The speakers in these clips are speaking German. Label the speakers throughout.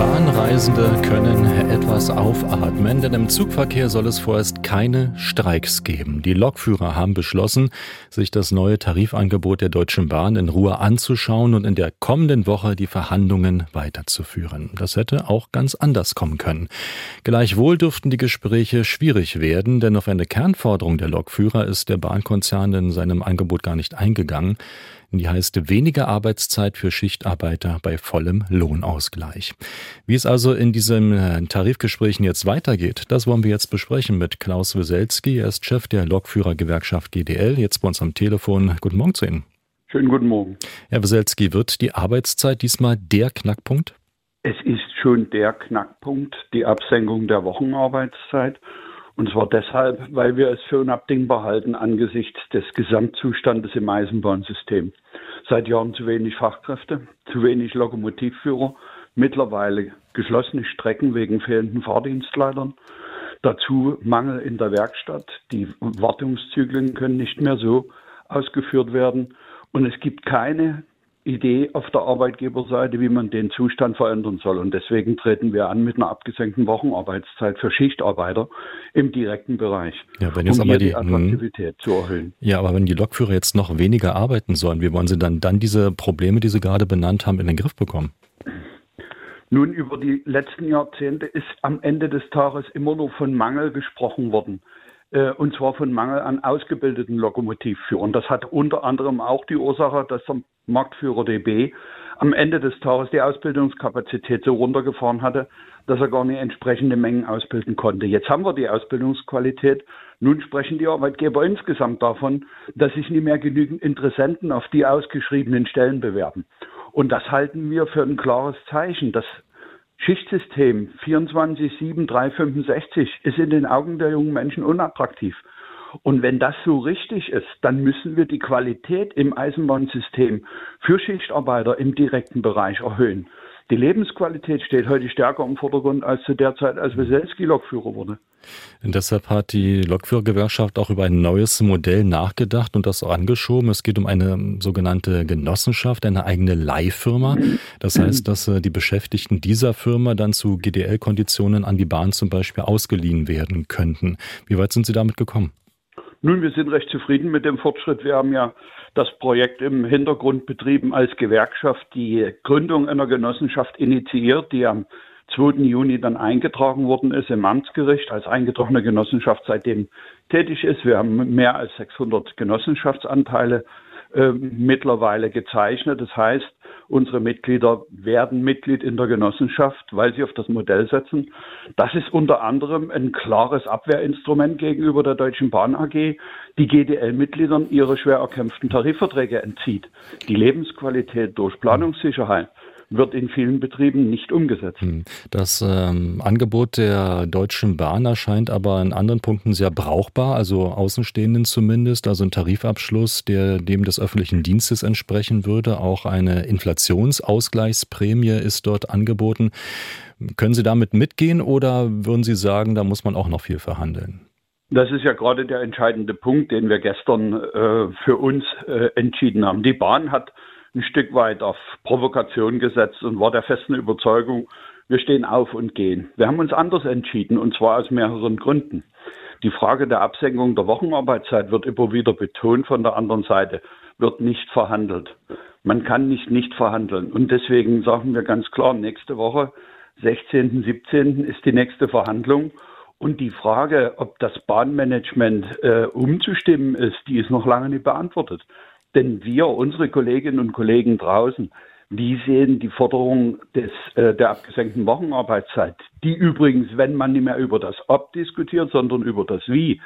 Speaker 1: Bahnreisende können etwas aufatmen, denn im Zugverkehr soll es vorerst keine Streiks geben. Die Lokführer haben beschlossen, sich das neue Tarifangebot der Deutschen Bahn in Ruhe anzuschauen und in der kommenden Woche die Verhandlungen weiterzuführen. Das hätte auch ganz anders kommen können. Gleichwohl dürften die Gespräche schwierig werden, denn auf eine Kernforderung der Lokführer ist der Bahnkonzern in seinem Angebot gar nicht eingegangen. Die heißt weniger Arbeitszeit für Schichtarbeiter bei vollem Lohnausgleich. Wie es also in diesen äh, Tarifgesprächen jetzt weitergeht, das wollen wir jetzt besprechen mit Klaus Weselski. Er ist Chef der Lokführergewerkschaft GDL, jetzt bei uns am Telefon. Guten Morgen zu Ihnen.
Speaker 2: Schönen guten Morgen.
Speaker 1: Herr Weselski, wird die Arbeitszeit diesmal der Knackpunkt?
Speaker 2: Es ist schon der Knackpunkt, die Absenkung der Wochenarbeitszeit. Und zwar deshalb, weil wir es für unabdingbar halten angesichts des Gesamtzustandes im Eisenbahnsystem. Seit Jahren zu wenig Fachkräfte, zu wenig Lokomotivführer, mittlerweile geschlossene Strecken wegen fehlenden Fahrdienstleitern. Dazu Mangel in der Werkstatt. Die Wartungszyklen können nicht mehr so ausgeführt werden. Und es gibt keine Idee auf der Arbeitgeberseite, wie man den Zustand verändern soll. Und deswegen treten wir an mit einer abgesenkten Wochenarbeitszeit für Schichtarbeiter im direkten Bereich,
Speaker 1: ja, wenn jetzt
Speaker 2: um
Speaker 1: aber
Speaker 2: die,
Speaker 1: die
Speaker 2: Attraktivität mh. zu erhöhen.
Speaker 1: Ja, aber wenn die Lokführer jetzt noch weniger arbeiten sollen, wie wollen sie dann, dann diese Probleme, die Sie gerade benannt haben, in den Griff bekommen?
Speaker 2: Nun, über die letzten Jahrzehnte ist am Ende des Tages immer nur von Mangel gesprochen worden. Äh, und zwar von Mangel an ausgebildeten Lokomotivführern. Das hat unter anderem auch die Ursache, dass der Marktführer DB am Ende des Tages die Ausbildungskapazität so runtergefahren hatte, dass er gar nicht entsprechende Mengen ausbilden konnte. Jetzt haben wir die Ausbildungsqualität. Nun sprechen die Arbeitgeber insgesamt davon, dass sich nicht mehr genügend Interessenten auf die ausgeschriebenen Stellen bewerben. Und das halten wir für ein klares Zeichen. Das Schichtsystem 24, 7, 3, 65 ist in den Augen der jungen Menschen unattraktiv. Und wenn das so richtig ist, dann müssen wir die Qualität im Eisenbahnsystem für Schichtarbeiter im direkten Bereich erhöhen. Die Lebensqualität steht heute stärker im Vordergrund als zu der Zeit, als Weselski Lokführer wurde.
Speaker 1: Und deshalb hat die Lokführergewerkschaft auch über ein neues Modell nachgedacht und das angeschoben. Es geht um eine sogenannte Genossenschaft, eine eigene Leihfirma. Das heißt, dass äh, die Beschäftigten dieser Firma dann zu GDL-Konditionen an die Bahn zum Beispiel ausgeliehen werden könnten. Wie weit sind Sie damit gekommen?
Speaker 2: Nun, wir sind recht zufrieden mit dem Fortschritt. Wir haben ja das Projekt im Hintergrund betrieben als Gewerkschaft, die Gründung einer Genossenschaft initiiert, die am 2. Juni dann eingetragen worden ist im Amtsgericht als eingetragene Genossenschaft seitdem tätig ist. Wir haben mehr als 600 Genossenschaftsanteile äh, mittlerweile gezeichnet. Das heißt, unsere Mitglieder werden Mitglied in der Genossenschaft, weil sie auf das Modell setzen. Das ist unter anderem ein klares Abwehrinstrument gegenüber der Deutschen Bahn AG, die GDL-Mitgliedern ihre schwer erkämpften Tarifverträge entzieht. Die Lebensqualität durch Planungssicherheit wird in vielen Betrieben nicht umgesetzt. Hm.
Speaker 1: Das ähm, Angebot der Deutschen Bahn erscheint aber in anderen Punkten sehr brauchbar, also Außenstehenden zumindest, also ein Tarifabschluss, der dem des öffentlichen Dienstes entsprechen würde. Auch eine Inflationsausgleichsprämie ist dort angeboten. Können Sie damit mitgehen oder würden Sie sagen, da muss man auch noch viel verhandeln?
Speaker 2: Das ist ja gerade der entscheidende Punkt, den wir gestern äh, für uns äh, entschieden haben. Die Bahn hat ein Stück weit auf Provokation gesetzt und war der festen Überzeugung, wir stehen auf und gehen. Wir haben uns anders entschieden und zwar aus mehreren Gründen. Die Frage der Absenkung der Wochenarbeitszeit wird immer wieder betont von der anderen Seite, wird nicht verhandelt. Man kann nicht nicht verhandeln. Und deswegen sagen wir ganz klar, nächste Woche, 16., 17. ist die nächste Verhandlung. Und die Frage, ob das Bahnmanagement äh, umzustimmen ist, die ist noch lange nicht beantwortet. Denn wir, unsere Kolleginnen und Kollegen draußen, die sehen die Forderung des, äh, der abgesenkten Wochenarbeitszeit, die übrigens, wenn man nicht mehr über das Ob diskutiert, sondern über das Wie,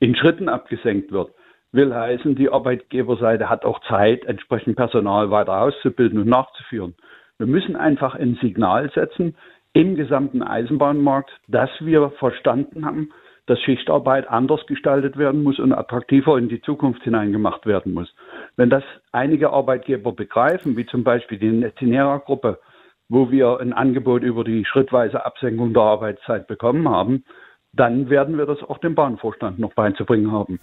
Speaker 2: in Schritten abgesenkt wird, will heißen, die Arbeitgeberseite hat auch Zeit, entsprechend Personal weiter auszubilden und nachzuführen. Wir müssen einfach ein Signal setzen im gesamten Eisenbahnmarkt, dass wir verstanden haben, dass Schichtarbeit anders gestaltet werden muss und attraktiver in die Zukunft hineingemacht werden muss. Wenn das einige Arbeitgeber begreifen, wie zum Beispiel die Netinera-Gruppe, wo wir ein Angebot über die schrittweise Absenkung der Arbeitszeit bekommen haben, dann werden wir das auch dem Bahnvorstand noch beizubringen haben.